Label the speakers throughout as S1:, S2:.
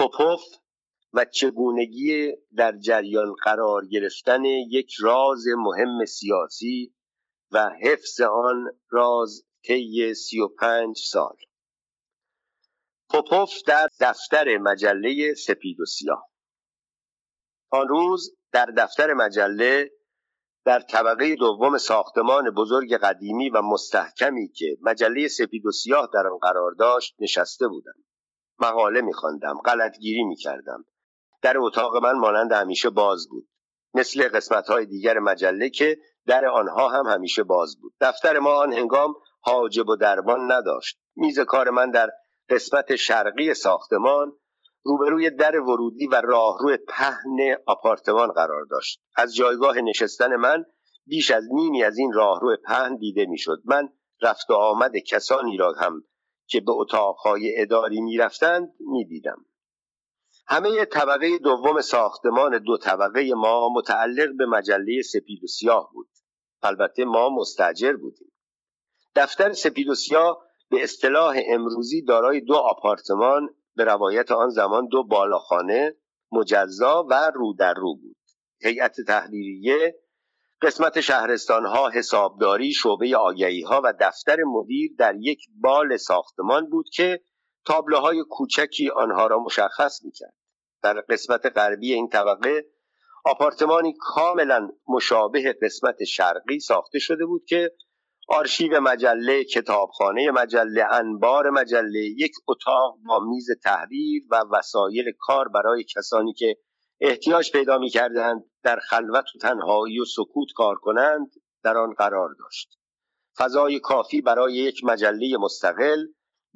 S1: پوپوف و چگونگی در جریان قرار گرفتن یک راز مهم سیاسی و حفظ آن راز طی سی و پنج سال. پوپوف در دفتر مجله سپید و سیاه. آن روز در دفتر مجله در طبقه دوم ساختمان بزرگ قدیمی و مستحکمی که مجله سپید و سیاه در آن قرار داشت نشسته بودم مقاله میخواندم غلطگیری می‌کردم. در اتاق من مانند همیشه باز بود. مثل قسمت های دیگر مجله که در آنها هم همیشه باز بود. دفتر ما آن هنگام حاجب و دربان نداشت. میز کار من در قسمت شرقی ساختمان روبروی در ورودی و راهرو پهن آپارتمان قرار داشت. از جایگاه نشستن من بیش از نیمی از این راهرو پهن دیده می‌شد. من رفت و آمد کسانی را هم که به اتاقهای اداری می‌رفتند می‌دیدم. همه طبقه دوم ساختمان دو طبقه ما متعلق به مجله سپید و سیاه بود. البته ما مستجر بودیم. دفتر سپید و سیاه به اصطلاح امروزی دارای دو آپارتمان به روایت آن زمان دو بالاخانه مجزا و رو در رو بود. هیئت تحریریه قسمت شهرستان ها حسابداری شعبه آگهی ها و دفتر مدیر در یک بال ساختمان بود که تابلوهای کوچکی آنها را مشخص می‌کرد. در قسمت غربی این طبقه آپارتمانی کاملا مشابه قسمت شرقی ساخته شده بود که آرشیو مجله کتابخانه مجله انبار مجله یک اتاق با میز تحریر و وسایل کار برای کسانی که احتیاج پیدا می کردند در خلوت و تنهایی و سکوت کار کنند در آن قرار داشت. فضای کافی برای یک مجله مستقل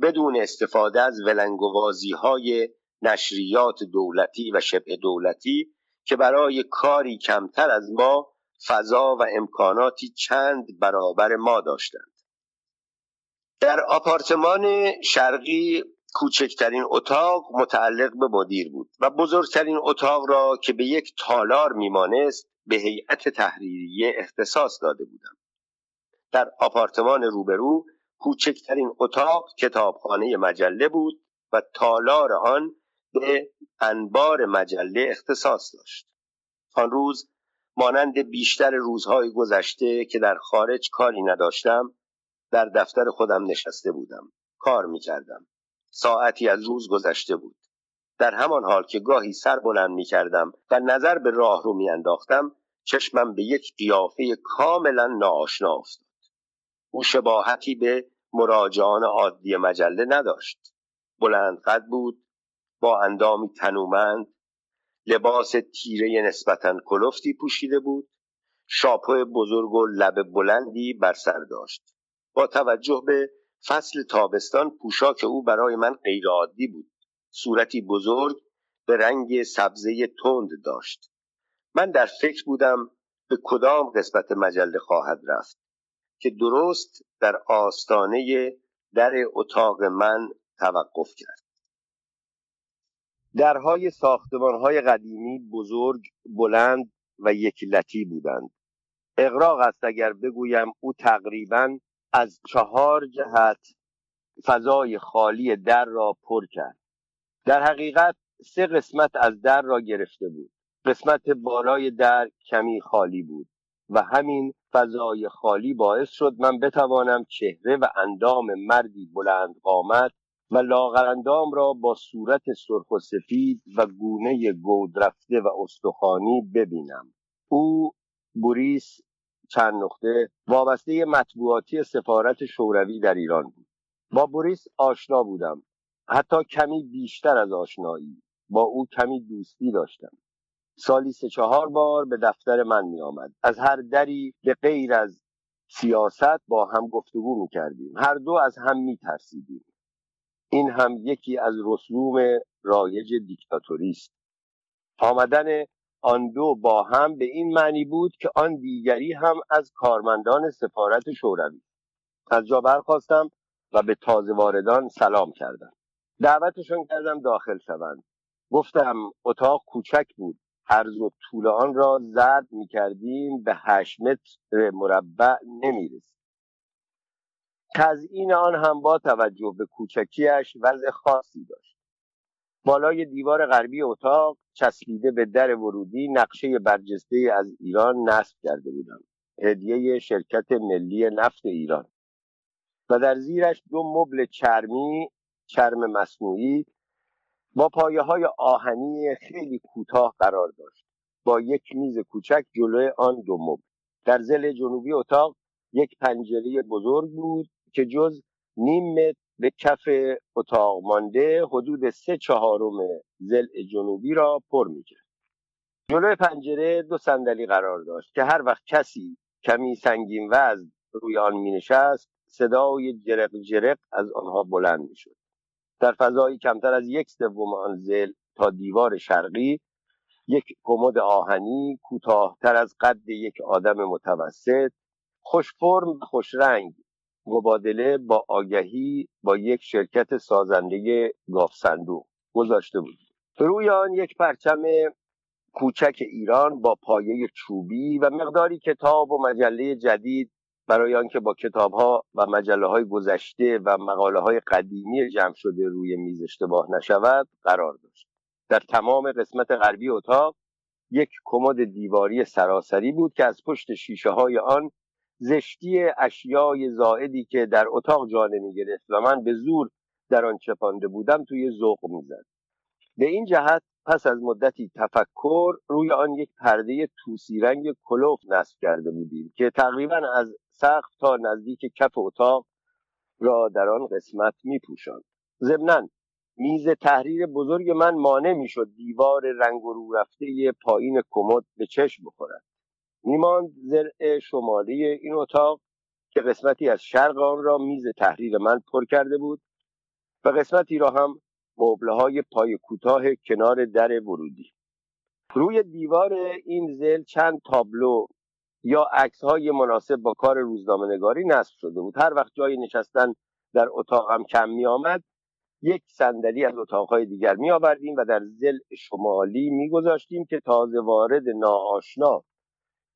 S1: بدون استفاده از ولنگوازی های نشریات دولتی و شبه دولتی که برای کاری کمتر از ما فضا و امکاناتی چند برابر ما داشتند. در آپارتمان شرقی کوچکترین اتاق متعلق به مدیر بود و بزرگترین اتاق را که به یک تالار میمانست به هیئت تحریریه اختصاص داده بودم. در آپارتمان روبرو کوچکترین اتاق کتابخانه مجله بود و تالار آن به انبار مجله اختصاص داشت. آن روز مانند بیشتر روزهای گذشته که در خارج کاری نداشتم در دفتر خودم نشسته بودم. کار می کردم ساعتی از روز گذشته بود. در همان حال که گاهی سر بلند می کردم و نظر به راه رو می انداختم چشمم به یک قیافه کاملا ناآشنا افتاد. او شباهتی به مراجعان عادی مجله نداشت. بلند قد بود با اندامی تنومند لباس تیره نسبتا کلفتی پوشیده بود شاپو بزرگ و لب بلندی بر سر داشت. با توجه به فصل تابستان پوشاک او برای من غیرعادی بود. صورتی بزرگ به رنگ سبزه تند داشت. من در فکر بودم به کدام قسمت مجله خواهد رفت که درست در آستانه در اتاق من توقف کرد. درهای ساختمانهای قدیمی بزرگ بلند و یکلتی بودند. اقراق است اگر بگویم او تقریبا از چهار جهت فضای خالی در را پر کرد. در حقیقت سه قسمت از در را گرفته بود. قسمت بالای در کمی خالی بود و همین فضای خالی باعث شد من بتوانم چهره و اندام مردی بلند قامت و لاغرندام را با صورت سرخ و سفید و گونه گود رفته و استخوانی ببینم. او بوریس چند نقطه. وابسته مطبوعاتی سفارت شوروی در ایران بود. با بوریس آشنا بودم. حتی کمی بیشتر از آشنایی. با او کمی دوستی داشتم. سالی سه چهار بار به دفتر من می آمد از هر دری به غیر از سیاست با هم گفتگو می کردیم هر دو از هم می ترسیدیم این هم یکی از رسوم رایج دیکتاتوری است آمدن آن دو با هم به این معنی بود که آن دیگری هم از کارمندان سفارت شوروی از جا برخواستم و به تازه واردان سلام کردم. دعوتشان کردم داخل شوند. گفتم اتاق کوچک بود. عرض و طول آن را زرد می کردیم به هشت متر مربع نمی رسید تزئین آن هم با توجه به کوچکیش وضع خاصی داشت. بالای دیوار غربی اتاق چسبیده به در ورودی نقشه برجسته از ایران نصب کرده بودم هدیه شرکت ملی نفت ایران. و در زیرش دو مبل چرمی چرم مصنوعی با پایه های آهنی خیلی کوتاه قرار داشت. با یک میز کوچک جلوی آن دو مبل. در زل جنوبی اتاق یک پنجره بزرگ بود که جز نیم متر به کف اتاق مانده حدود سه چهارم زل جنوبی را پر می‌کرد. جلوی پنجره دو صندلی قرار داشت که هر وقت کسی کمی سنگین وزن روی آن می نشست صدای جرق جرق از آنها بلند می شد در فضایی کمتر از یک سوم آن زل تا دیوار شرقی یک کمد آهنی کوتاهتر از قد یک آدم متوسط خوش فرم و خوش رنگ مبادله با آگهی با یک شرکت سازنده گاف صندوق گذاشته بود. روی آن یک پرچم کوچک ایران با پایه چوبی و مقداری کتاب و مجله جدید برای آنکه با کتابها و مجله های گذشته و مقاله های قدیمی جمع شده روی میز اشتباه نشود قرار داشت. در تمام قسمت غربی اتاق یک کمد دیواری سراسری بود که از پشت شیشه های آن زشتی اشیای زائدی که در اتاق جا نمی گرفت و من به زور در آن چپانده بودم توی ذوق می‌زد به این جهت پس از مدتی تفکر روی آن یک پرده توسی رنگ کلوف نصب کرده بودیم که تقریبا از سقف تا نزدیک کف اتاق را در آن قسمت می پوشند. ضمنا میز تحریر بزرگ من مانع می‌شد دیوار رنگ و رو رفته پایین کمد به چشم بخورد میماند زرع شمالی این اتاق که قسمتی از شرق آن را میز تحریر من پر کرده بود و قسمتی را هم مبله های پای کوتاه کنار در ورودی. روی دیوار این زل چند تابلو یا عکس های مناسب با کار روزنامه نگاری نصب شده بود. هر وقت جای نشستن در اتاقم کم می آمد یک صندلی از اتاقهای دیگر می آوردیم و در زل شمالی می گذاشتیم که تازه وارد ناآشنا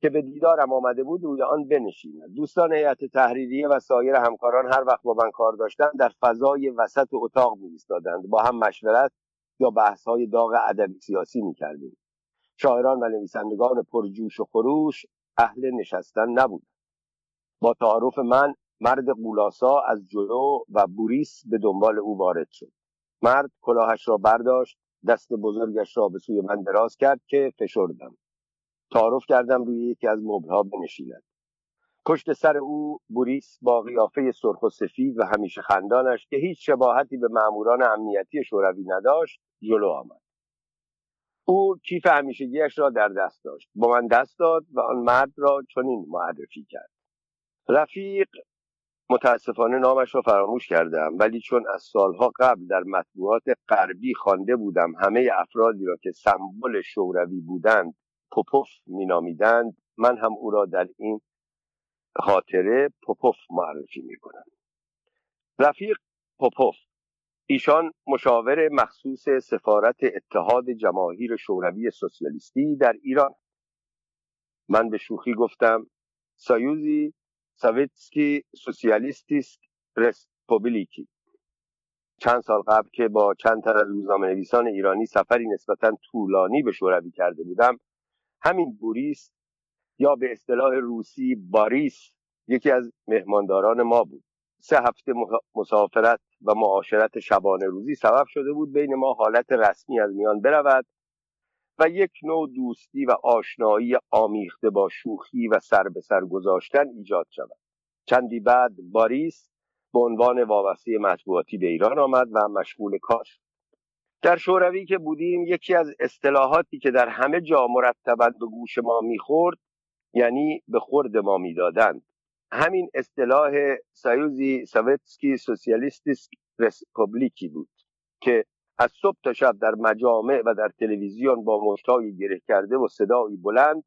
S1: که به دیدارم آمده بود روی آن بنشیند. دوستان هیئت تحریریه و سایر همکاران هر وقت با من کار داشتند در فضای وسط اتاق می با هم مشورت یا بحث های داغ ادبی سیاسی می کردیم. شاعران و نویسندگان پرجوش و خروش اهل نشستن نبود. با تعارف من مرد غول‌آسا از جلو و بوریس به دنبال او وارد شد. مرد کلاهش را برداشت دست بزرگش را به سوی من دراز کرد که فشردم. تعارف کردم روی یکی از مبلها بنشیند. پشت سر او بوریس با قیافه سرخ و سفید و همیشه خندانش که هیچ شباهتی به ماموران امنیتی شوروی نداشت جلو آمد. او کیف همیشگیش را در دست داشت. با من دست داد و آن مرد را چنین معرفی کرد. رفیق متاسفانه نامش را فراموش کردم ولی چون از سالها قبل در مطبوعات غربی خوانده بودم همه افرادی را که سمبل شوروی بودند پوپوف مینامیدند. من هم او را در این خاطره پوپوف معرفی می‌کنم. رفیق پوپوف ایشان مشاور مخصوص سفارت اتحاد جماهیر شوروی سوسیالیستی در ایران من به شوخی گفتم Союз Советских Социалистических Республик. چند سال قبل که با چند تن از روزنامه نویسان ایرانی سفری نسبتا طولانی به شوروی کرده بودم همین بوریس یا به اصطلاح روسی باریس یکی از مهمانداران ما بود. سه هفته مسافرت و معاشرت شبانه روزی سبب شده بود بین ما حالت رسمی از میان برود و یک نوع دوستی و آشنایی آمیخته با شوخی و سر به سر گذاشتن ایجاد شود. چندی بعد بوریس به عنوان وابسته مطبوعاتی به ایران آمد و مشغول کار شد. در شوروی که بودیم یکی از اصطلاحاتی که در همه جا مرتبا به گوش ما می‌خورد یعنی به خورد ما می‌دادند همین اصطلاح Союз Советских Социалистических Республик بود که از صبح تا شب در مجامع و در تلویزیون با مشتای گره کرده و صدایی بلند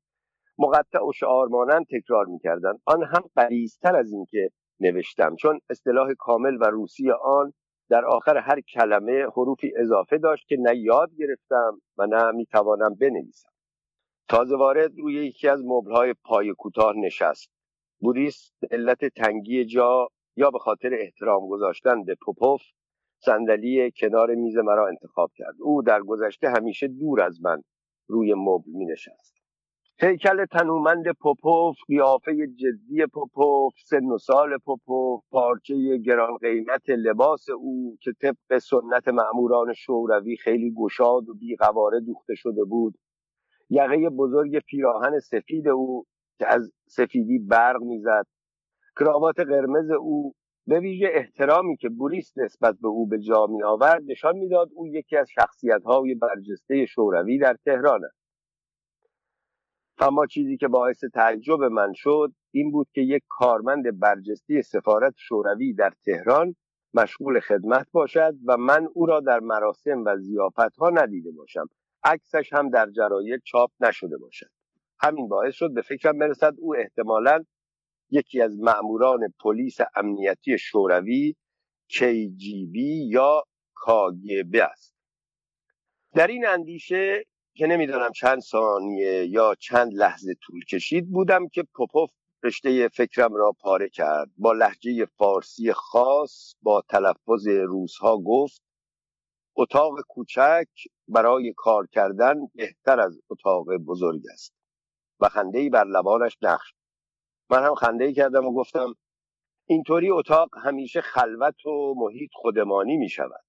S1: مقطع و شعار تکرار می‌کردند آن هم قریزتر از اینکه نوشتم چون اصطلاح کامل و روسی آن در آخر هر کلمه حروفی اضافه داشت که نه یاد گرفتم و نه می‌توانم بنویسم. تازه وارد روی یکی از مبلهای پای کوتاه نشست. بوریس به علت تنگی جا یا به خاطر احترام گذاشتن به پوپوف صندلی کنار میز مرا انتخاب کرد. او در گذشته همیشه دور از من روی مبل می نشست هیکل تنومند پوپوف قیافه جدی پوپوف سن و سال پوپوف پارچه گران قیمت لباس او که طبق سنت معموران شوروی خیلی گشاد و بیقواره دوخته شده بود. یقه بزرگ پیراهن سفید او که از سفیدی برق می‌زد. کراوات قرمز او به ویژه احترامی که بوریس نسبت به او به جا می آورد نشان می‌داد او یکی از شخصیت های برجسته شوروی در تهران است اما چیزی که باعث تعجب من شد این بود که یک کارمند برجسته سفارت شوروی در تهران مشغول خدمت باشد و من او را در مراسم و زیافت ها ندیده باشم. عکسش هم در جراید چاپ نشده باشد. همین باعث شد به فکرم برسد او احتمالا یکی از مأموران پلیس امنیتی شوروی KGB یا KGB است. در این اندیشه که نمی‌دانم چند ثانیه یا چند لحظه طول کشید بودم که پوپوف رشته فکرم را پاره کرد. با لحجه فارسی خاص با تلفظ روزها گفت اتاق کوچک برای کار کردن بهتر از اتاق بزرگ است. و خنده بر لبانش نقش. من هم خنده کردم و گفتم اینطوری اتاق همیشه خلوت و محیط خودمانی می شود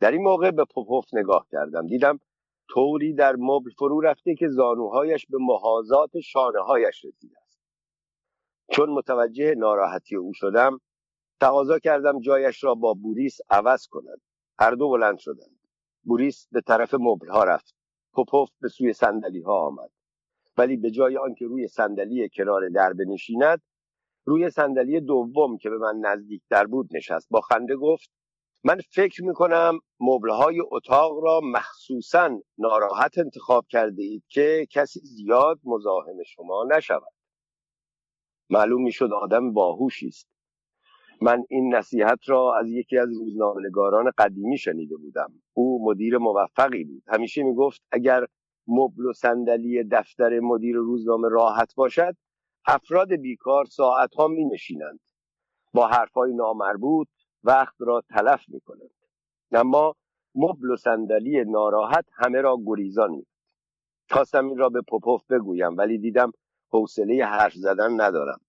S1: در این موقع به پوپوف نگاه کردم. دیدم طوری در مبل فرو رفته که زانوهایش به محاذات شانه هایش رسیده است. چون متوجه ناراحتی او شدم تقاضا کردم جایش را با بوریس عوض کند. هر دو بلند شدند. بوریس به طرف مبل ها رفت. پوپوف به سوی صندلی ها آمد. ولی به جای آنکه روی صندلی کنار در بنشیند روی صندلی دوم که به من نزدیکتر بود نشست. با خنده گفت من فکر می‌کنم مبلهای اتاق را مخصوصا ناراحت انتخاب کرده اید که کسی زیاد مزاحم شما نشود. معلوم می‌شد آدم باهوشی است. من این نصیحت را از یکی از روزنامه‌نگاران قدیمی شنیده بودم. او مدیر موفقی بود. همیشه می‌گفت اگر مبل و صندلی دفتر مدیر روزنامه راحت باشد افراد بیکار ساعتها می نشینند با حرفهای نامربوط وقت را تلف می کنند اما مبل و صندلی ناراحت همه را گریزان می خواستم این را به پوپوف بگویم ولی دیدم حوصله حرف زدن ندارم.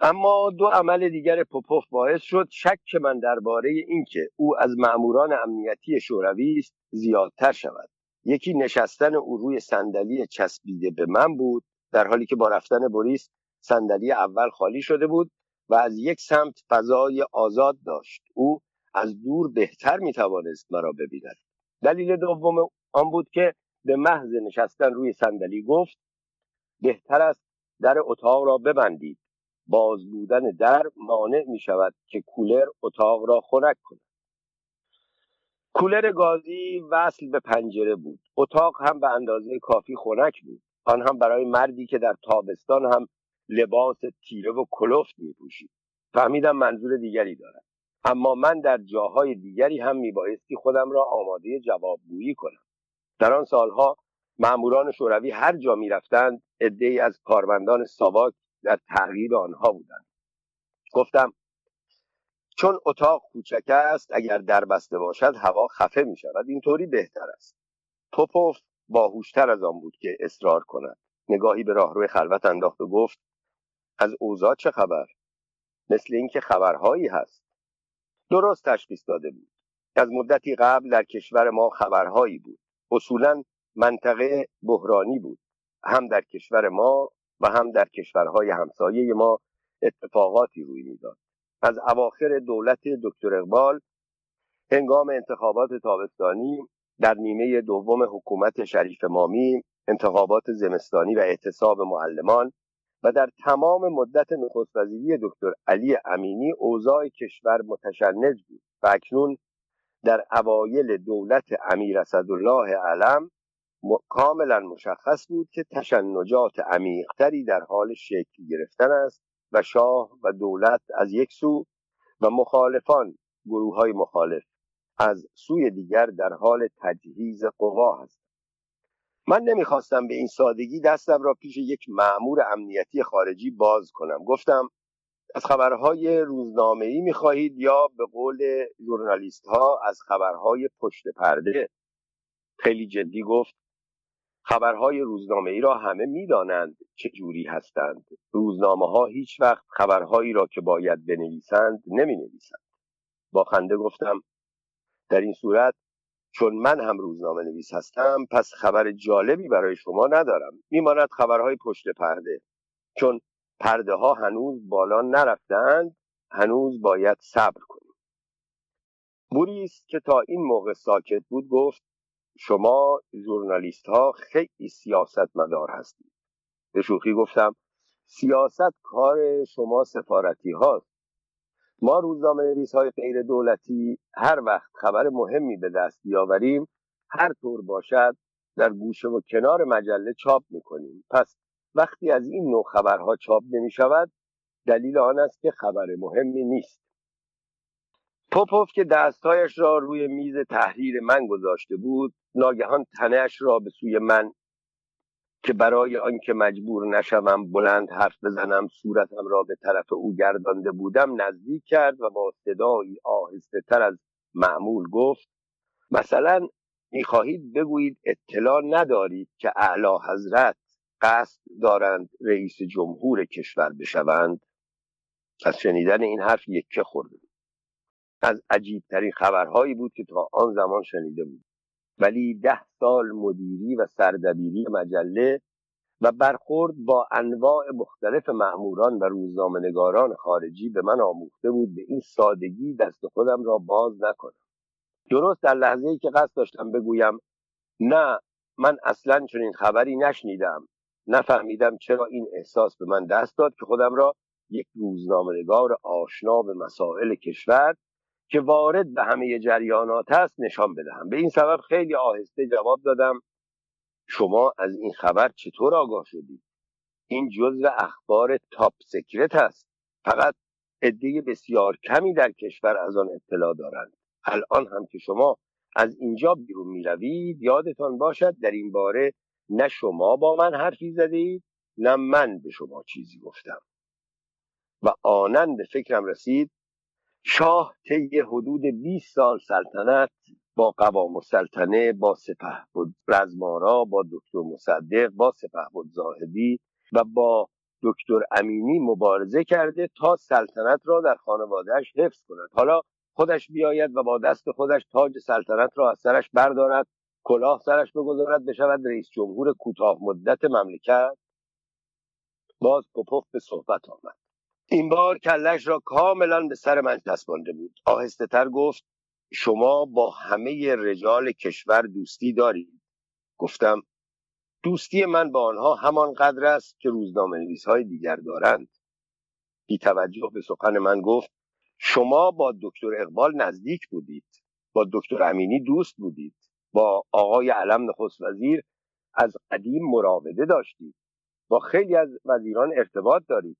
S1: اما دو عمل دیگر پوپوف باعث شد شک من درباره اینکه او از مأموران امنیتی شوروی است زیادتر شود. یکی نشستن او روی صندلی چسبیده به من بود در حالی که با رفتن بوریس صندلی اول خالی شده بود و از یک سمت فضای آزاد داشت. او از دور بهتر می توانست مرا ببیند. دلیل دوم آن بود که به محض نشستن روی صندلی گفت بهتر است در اتاق را ببندید. باز بودن در مانع می شود که کولر اتاق را خنک کند. کولر گازی وصل به پنجره بود. اتاق هم به اندازه کافی خنک بود. آن هم برای مردی که در تابستان هم لباس تیره و کلفت می پوشید فهمیدم منظور دیگری دارد اما من در جاهای دیگری هم میبایستی خودم را آماده جوابگویی کنم. در آن سالها ماموران شوروی هر جا می‌رفتند عدهای از کارمندان ساواک در تعقیب آنها بودند. گفتم چون اتاق کوچک است اگر در بسته باشد هوا خفه می شود اینطوری بهتر است. پوپوف باهوشتر از آن بود که اصرار کند. نگاهی به راهروی خلوت انداخت و گفت از اوضاع چه خبر؟ مثل اینکه خبرهایی هست. درست تشخیص داده بود. از مدتی قبل در کشور ما خبرهایی بود. اصولا منطقه بحرانی بود. هم در کشور ما و هم در کشورهای همسایه ما اتفاقاتی روی می‌داد. از اواخر دولت دکتر اقبال هنگام انتخابات تابستانی در نیمه دوم حکومت شریف مامی انتخابات زمستانی و اعتصاب معلمان و در تمام مدت نخست وزیری دکتر علی امینی اوضاع کشور متشنج بود و اکنون در اوایل دولت امیر اسدالله علم کاملا مشخص بود که تشنجات عمیقتری در حال شکل گرفتن است و شاه و دولت از یک سو و مخالفان گروه های مخالف از سوی دیگر در حال تجهیز قوا هست من نمی‌خواستم به این سادگی دستم را پیش یک معمور امنیتی خارجی باز کنم. گفتم از خبرهای روزنامه ای می‌خواهید یا به قول ژورنالیست ها از خبرهای پشت پرده؟ خیلی جدی گفت خبرهای روزنامه ای را همه می‌دانند چه جوری هستند. روزنامه ها هیچ وقت خبرهایی را که باید بنویسند نمی نویسند با خنده گفتم در این صورت چون من هم روزنامه نویس هستم پس خبر جالبی برای شما ندارم. میماند خبرهای پشت پرده. چون پرده ها هنوز بالا نرفتند هنوز باید صبر کنیم. بوریس که تا این موقع ساکت بود گفت شما ژورنالیست ها خیلی سیاست مدار هستید. به شوخی گفتم سیاست کار شما سفارتی هاست. ما روزنامه نویس های غیر دولتی هر وقت خبر مهمی به دست بیاوریم هر طور باشد در گوشه و کنار مجله چاپ می‌کنیم. پس وقتی از این نوع خبرها چاپ نمی شود دلیل آن است که خبر مهمی نیست. پوپوف که دستهایش را روی میز تحریر من گذاشته بود ناگهان تنهش را به سوی من که برای آنکه مجبور نشوم بلند حرف بزنم صورتم را به طرف او گردانده بودم نزدیک کرد و با صدایی آهسته تر از معمول گفت مثلا می‌خواهید بگویید اطلاع ندارید که اعلی حضرت قصد دارند رئیس جمهور کشور بشوند؟ از شنیدن این حرف یکه خورده از عجیبترین خبرهایی بود که تا آن زمان شنیده بود ولی ده سال مدیری و سردبیری مجله و برخورد با انواع مختلف مأموران و روزنامهنگاران خارجی به من آموخته بود به این سادگی دست خودم را باز نکنم. درست در لحظه ای که قصد داشتم بگویم نه من اصلا چنین خبری نشنیدم. نفهمیدم چرا این احساس به من دست داد که خودم را یک روزنامهنگار آشنا به مسائل کشور که وارد به همه جریانات است نشان بدهم. به این سبب خیلی آهسته جواب دادم. شما از این خبر چطور آگاه شدید؟ این جزو اخبار تاپ سکرت است. فقط عده بسیار کمی در کشور از آن اطلاع دارند. الان هم که شما از اینجا بیرون می روید یادتان باشد در این باره نه شما با من حرفی زدید نه من به شما چیزی گفتم. و آنن به فکرم رسید شاه طی حدود 20 سال سلطنت با قوام السلطنه با سپه بود رزمارا با دکتر مصدق با سپه بود زاهدی و با دکتر امینی مبارزه کرده تا سلطنت را در خانوادهش حفظ کند. حالا خودش بیاید و با دست خودش تاج سلطنت را از سرش بردارد کلاه سرش بگذارد بشود رئیس جمهور کوتاه مدت مملکت. باز پوپوف به صحبت آمد. این بار کلش را کاملا به سر من چسبانده بود. آهسته تر گفت شما با همه رجال کشور دوستی دارید. گفتم دوستی من با آنها همان قدر است که روزنامه نویس های دیگر دارند. بی توجه به سخن من گفت شما با دکتر اقبال نزدیک بودید با دکتر امینی دوست بودید با آقای علم نخست وزیر از قدیم مراوده داشتید با خیلی از وزیران ارتباط دارید.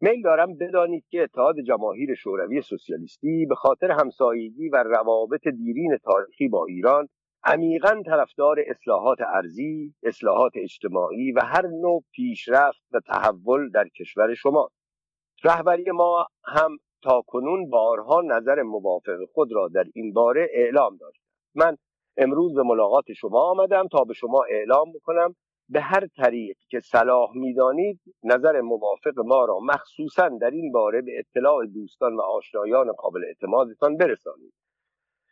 S1: میل دارم بدانید که اتحاد جماهیر شوروی سوسیالیستی به خاطر همسایگی و روابط دیرین تاریخی با ایران عمیقا طرفدار اصلاحات ارزی، اصلاحات اجتماعی و هر نوع پیشرفت و تحول در کشور شما رهبری ما هم تا کنون بارها نظر موافق خود را در این باره اعلام داشت. من امروز به ملاقات شما آمدم تا به شما اعلام بکنم به هر طریق که صلاح می‌دانید نظر موافق ما را مخصوصا در این باره به اطلاع دوستان و آشنایان قابل اعتمادتان برسانید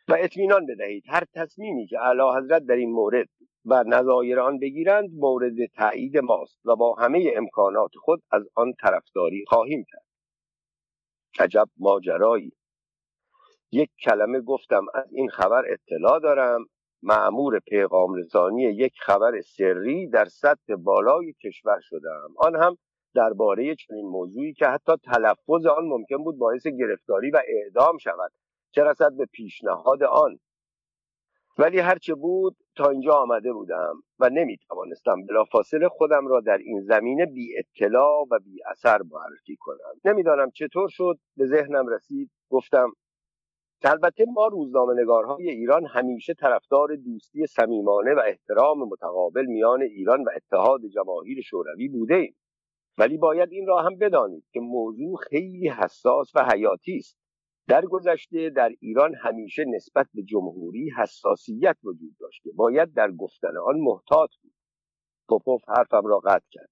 S1: و اطمینان بدهید. هر تصمیمی که اعلی حضرت در این مورد و نظایر آن بگیرند مورد تایید ماست و با همه امکانات خود از آن طرفداری خواهیم کرد. عجب ماجرایی. یک کلمه گفتم از این خبر اطلاع دارم. معمور پیغام رسانی یک خبر سری در سطح بالای کشور شدم آن هم درباره چنین موضوعی که حتی تلفظ آن ممکن بود باعث گرفتاری و اعدام شود. چه رسد به پیشنهاد آن؟ ولی هرچه بود تا اینجا آمده بودم و نمی توانستم بلافاصله خودم را در این زمینه بی اطلاع و بی اثر معرفی کنم. نمی‌دانم چطور شد به ذهنم رسید گفتم البته ما روزنامه نگارهای ایران همیشه طرفدار دوستی صمیمانه و احترام متقابل میان ایران و اتحاد جماهیر شوروی بوده ایم ولی باید این را هم بدانید که موضوع خیلی حساس و حیاتی است. در گذشته در ایران همیشه نسبت به جمهوری حساسیت وجود داشته باید در گفتن آن محتاط بود. پوپوف حرفم را قطع کرد.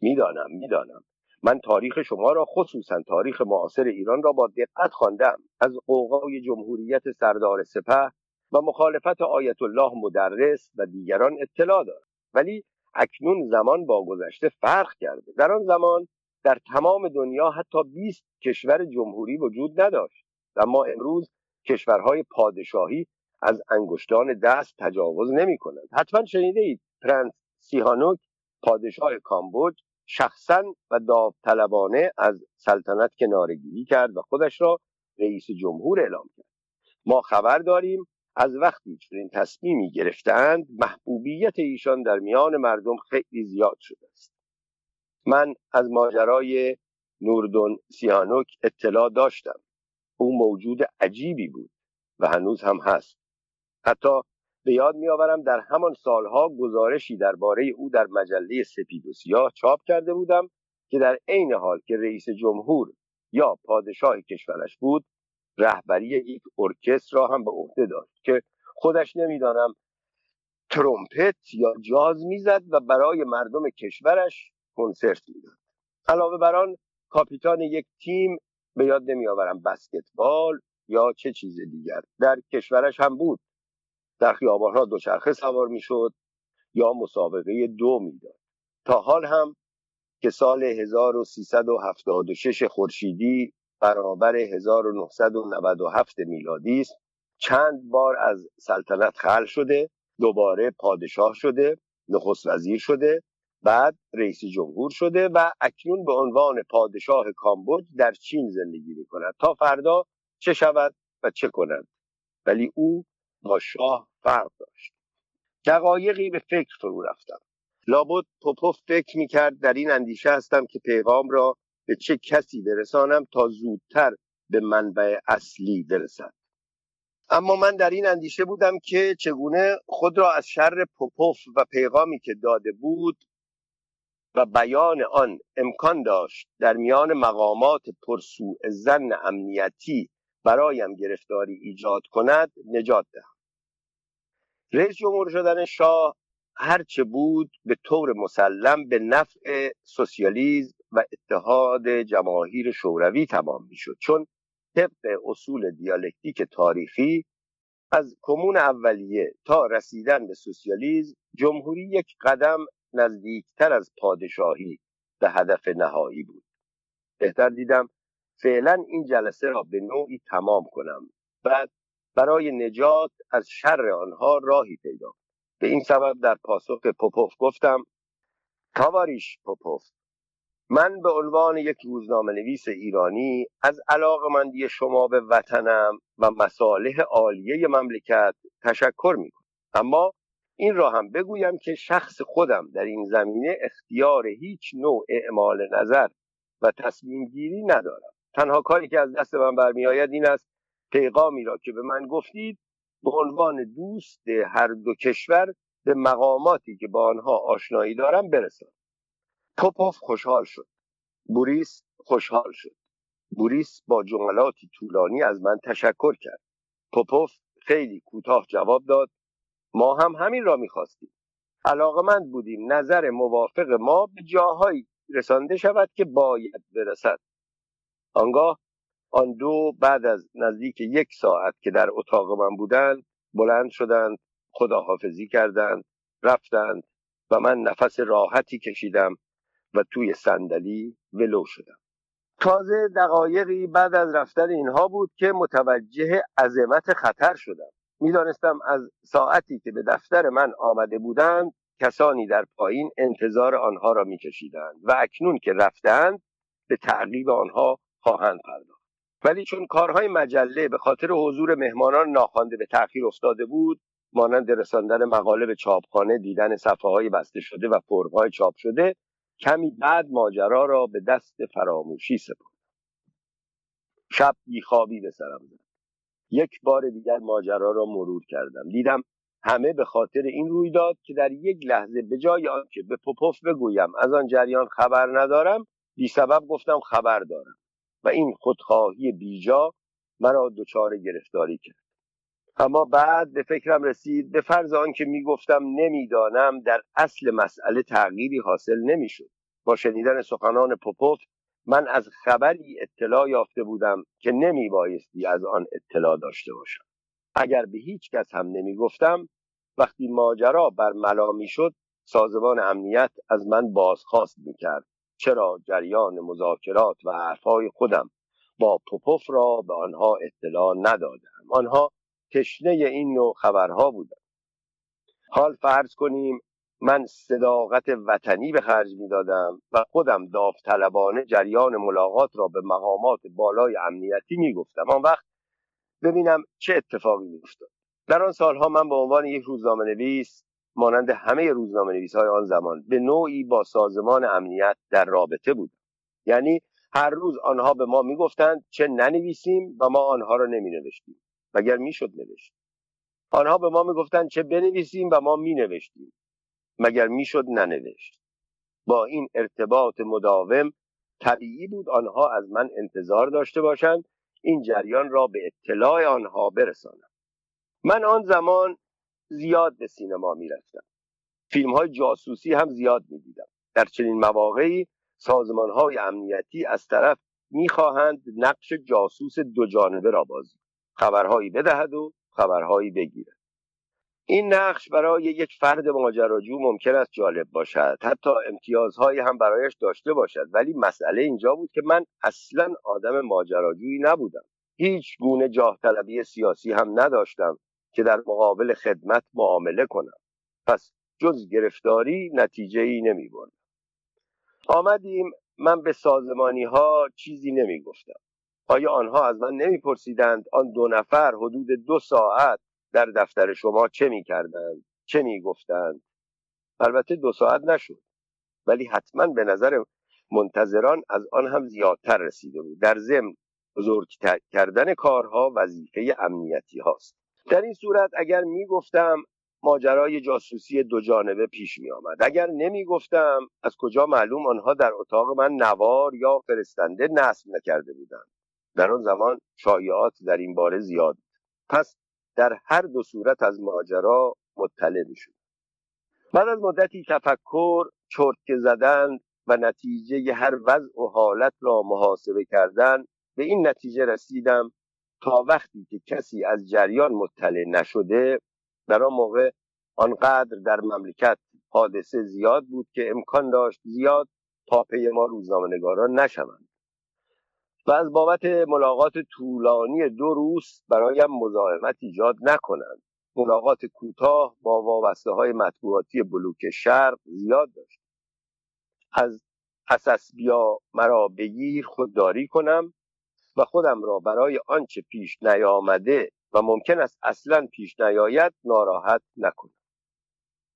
S1: می‌دانم می‌دانم. من تاریخ شما را خصوصا تاریخ معاصر ایران را با دقت خواندم. از قوقای جمهوریت سردار سپه و مخالفت آیت الله مدرس و دیگران اطلاع دارم. ولی اکنون زمان با گذشته فرق کرده. در آن زمان در تمام دنیا حتی 20 کشور جمهوری وجود نداشت. اما امروز کشورهای پادشاهی از انگشتان دست تجاوز نمی کنند حتما شنیده پرنس سیهانوک پادشاه کامبوج شخصا و داوطلبانه از سلطنت کنارگیری کرد و خودش را رئیس جمهور اعلام کرد. ما خبر داریم از وقتی چنین تصمیمی گرفتند محبوبیت ایشان در میان مردم خیلی زیاد شده است. من از ماجرای نوردون سیانوک اطلاع داشتم. او موجود عجیبی بود و هنوز هم هست. حتی به یاد میآورم در همان سالها گزارشی درباره او در مجله سپید و سیاه چاپ کرده بودم که در عین حال که رئیس جمهور یا پادشاه کشورش بود رهبری یک ارکستر را هم به عهده داشت که خودش نمی‌دانم ترومپت یا جاز می‌زد و برای مردم کشورش کنسرت می‌داد. علاوه بر آن کاپیتان یک تیم به یاد نمیآورم بسکتبال یا چه چیز دیگر. در کشورش هم بود. در خیابانها دوچرخه سوار می‌شد یا مسابقه دو می‌داد. تا حال هم که سال 1376 خورشیدی برابر 1997 میلادی است چند بار از سلطنت خل شده دوباره پادشاه شده نخست وزیر شده بعد رئیس جمهور شده و اکنون به عنوان پادشاه کامبوج در چین زندگی می کند تا فردا چه شود و چه کند؟ ولی او با شاه فرق داشت. دقایقی به فکر فرو رفتم. لابد پوپوف فکر می کرد در این اندیشه هستم که پیغام را به چه کسی برسانم تا زودتر به منبع اصلی برسد. اما من در این اندیشه بودم که چگونه خود را از شر پوپوف و پیغامی که داده بود و بیان آن امکان داشت در میان مقامات پرسوء زن امنیتی برایم گرفتاری ایجاد کند نجات دهم. رئیس جمهور شدن شاه هرچه بود به طور مسلم به نفع سوسیالیزم و اتحاد جماهیر شوروی تمام می‌شد. چون طبق اصول دیالکتیک تاریخی از کمون اولیه تا رسیدن به سوسیالیزم جمهوری یک قدم نزدیکتر از پادشاهی به هدف نهایی بود. بهتر دیدم فعلا این جلسه را به نوعی تمام کنم. بعد برای نجات از شر آنها راهی پیدا به این سبب در پاسخ پوپوف گفتم تاواریش پوپوف من به عنوان یک روزنامه نویس ایرانی از علاقمندی شما به وطنم و مصالح عالیه مملکت تشکر می کنم اما این را هم بگویم که شخص خودم در این زمینه اختیار هیچ نوع اعمال نظر و تصمیم گیری ندارم. تنها کاری که از دست من برمیآید این است پیغامی را که به من گفتید به عنوان دوست هر دو کشور به مقاماتی که با آنها آشنایی دارم برسانم. پوپوف خوشحال شد. بوریس خوشحال شد. بوریس با جملاتی طولانی از من تشکر کرد. پوپوف خیلی کوتاه جواب داد. ما هم همین را می‌خواستیم. علاقمند بودیم نظر موافق ما به جاهایی رسانده شود که باید برسد. آنگاه آن دو بعد از نزدیک یک ساعت که در اتاق من بودند بلند شدند خداحافظی کردند رفتند و من نفس راحتی کشیدم و توی صندلی ولو شدم. تازه دقایقی بعد از رفتن اینها بود که متوجه عظمت خطر شدم. می‌دانستم از ساعتی که به دفتر من آمده بودند کسانی در پایین انتظار آنها را میکشیدند و اکنون که رفتند به تعقیب آنها خواهند پرداخت. ولی چون کارهای مجله به خاطر حضور مهمانان ناخوانده به تأخیر افتاده بود مانند رساندن مقاله به چاپخانه دیدن صفحه های بسته شده و فرمهای چاپ شده کمی بعد ماجرا را به دست فراموشی سپردم شب بیخوابی به سرم زد. یک بار دیگر ماجرا را مرور کردم. دیدم همه به خاطر این روی داد که در یک لحظه به جای آنکه به پوپوف بگویم از آن جریان خبر ندارم بی سبب گفتم خبر دارم. و این خودخواهی بیجا مرا دچار گرفتاری کرد. اما بعد به فکرم رسید به فرض آنکه می‌گفتم نمی‌دانم در اصل مسئله تغییری حاصل نمی‌شد. با شنیدن سخنان پوپوف من از خبری اطلاع یافته بودم که نمی بایستی از آن اطلاع داشته باشم. اگر به هیچ کس هم نمی گفتم وقتی ماجرا بر ملا می شد سازمان امنیت از من بازخواست می کرد چرا جریان مذاکرات و حرفهای خودم با پوپوف را به آنها اطلاع ندادم؟ آنها تشنه این نوع خبرها بودند. حال فرض کنیم من صداقت وطنی به خرج می‌دادم و خودم داوطلبانه جریان ملاقات را به مقامات بالای امنیتی می‌گفتم. آن وقت ببینم چه اتفاقی میافتاد. در آن سالها من به عنوان یک روزنامه نویس مانند همه روزنامه نویس های آن زمان به نوعی با سازمان امنیت در رابطه بودم یعنی هر روز آنها به ما می‌گفتند چه ننویسیم و ما آنها را نمی نوشتیم مگر می‌شد نوشت؟ آنها به ما می‌گفتند چه بنویسیم و ما می نوشتیم مگر می‌شد ننوشت؟ با این ارتباط مداوم طبیعی بود آنها از من انتظار داشته باشند این جریان را به اطلاع آنها برسانم. من آن زمان زیاد به سینما می‌رفتم. فیلم های جاسوسی هم زیاد می‌دیدم. در چنین مواقعی سازمان های امنیتی از طرف می‌خواهند نقش جاسوس دو جانبه را بازی خبرهایی بدهد و خبرهایی بگیرد. این نقش برای یک فرد ماجراجو ممکن است جالب باشد. حتی امتیازهایی هم برایش داشته باشد. ولی مسئله اینجا بود که من اصلا آدم ماجراجویی نبودم. هیچ گونه جاه طلبی سیاسی هم نداشتم. که در مقابل خدمت معامله کنم. پس جز گرفتاری نتیجه ای نمی بردم. آمدیم من به سازمانی ها چیزی نمی گفتم آیا آنها از من نمیپرسیدند آن دو نفر حدود دو ساعت در دفتر شما چه می‌کردند چه می‌گفتند؟ البته دو ساعت نشد. ولی حتما به نظر منتظران از آن هم زیادتر رسیده بود. در ضمن بزرگ کردن کارها وظیفه امنیتی هاست. در این صورت اگر می‌گفتم ماجرای جاسوسی دو جانبه پیش می آمد اگر نمی گفتم از کجا معلوم آنها در اتاق من نوار یا فرستنده نصب نکرده بودند. در آن زمان شایعات در این باره زیاد پس در هر دو صورت از ماجرا مطلع می شد بعد از مدتی تفکر چرتکه زدن و نتیجه هر وضع و حالت را محاسبه کردن به این نتیجه رسیدم تا وقتی که کسی از جریان مطلع نشده در آن موقع آنقدر در مملکت حادثه زیاد بود که امکان داشت زیاد پاپه ما روزنامهنگاران نشوند. و از بابت ملاقات طولانی دو روز برایم مزاحمت ایجاد نکنند. ملاقات کوتاه با وابسته های مطبوعاتی بلوک شرق زیاد داشت. از اساس بیا مرا بگیر خودداری کنم. و خودم را برای آنچه پیش نیامده و ممکن است اصلا پیش نیاید ناراحت نکنم.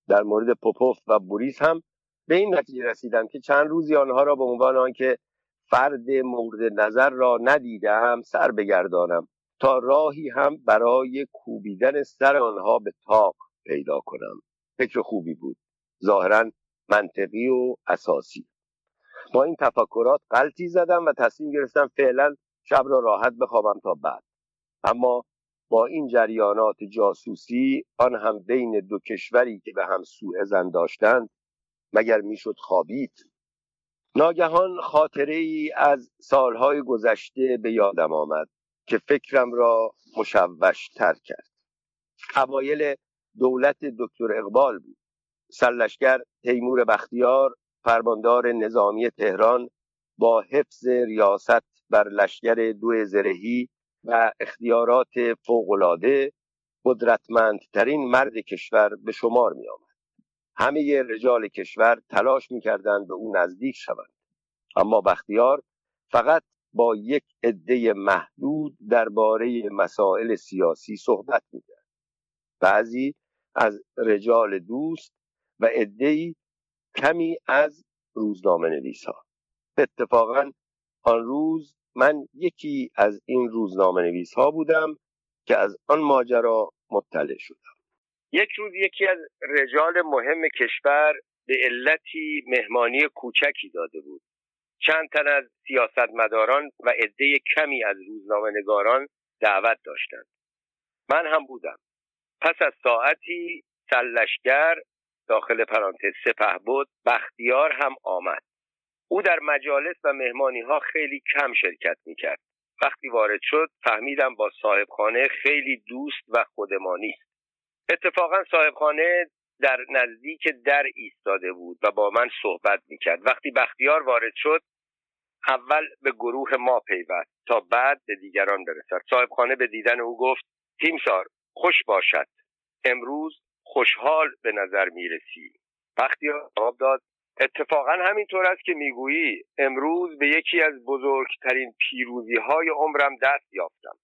S1: در مورد پوپوف و بوریس هم به این نتیجه رسیدم که چند روزی آنها را به عنوان آنکه فرد مورد نظر را ندیدم سر بگردانم تا راهی هم برای کوبیدن سر آنها به تاق پیدا کنم. فکر خوبی بود. ظاهرا منطقی و اساسی. با این تفکرات غلطی زدم و تصمیم گرفتم فعلا شب را راحت بخوابم تا بعد. اما با این جریانات جاسوسی آن هم بین دو کشوری که به هم سوء زن داشتند مگر می‌شد خوابید؟ ناگهان خاطره ای از سالهای گذشته به یادم آمد که فکرم را مشوش تر کرد. اوایل دولت دکتر اقبال بود. سرلشگر تیمور بختیار فرماندار نظامی تهران با حفظ ریاست بر لشکر دو زرهی و اختیارات فوقالعاده قدرتمندترین مرد کشور به شمار می آمد. همه رجال کشور تلاش می‌کردند به او نزدیک شوند. اما بختیار فقط با یک عده محدود درباره مسائل سیاسی صحبت می‌کرد. بعضی از رجال دوست و عدهای کمی از روزنامه نویس ها اتفاقا آن روز من یکی از این روزنامه نویس ها بودم که از آن ماجرا مطلع شدم. یک روز یکی از رجال مهم کشور به علتی مهمانی کوچکی داده بود. چند تن از سیاستمداران و عده کمی از روزنامهنگاران دعوت داشتند. من هم بودم. پس از ساعتی سلشگر داخل پرانتز سپه بود بختیار هم آمد. او در مجالس و مهمانی ها خیلی کم شرکت می کرد وقتی وارد شد فهمیدم با صاحبخانه خیلی دوست و خودمانی است. اتفاقا صاحبخانه در نزدیک در ایستاده بود و با من صحبت می کرد وقتی بختیار وارد شد اول به گروه ما پیوست تا بعد به دیگران برسد. صاحبخانه به دیدن او گفت تیمسار خوش باشد. امروز خوشحال به نظر می رسی بختیار جواب داد اتفاقا همینطور است که می‌گویی امروز به یکی از بزرگترین پیروزی های عمرم دست یافتم.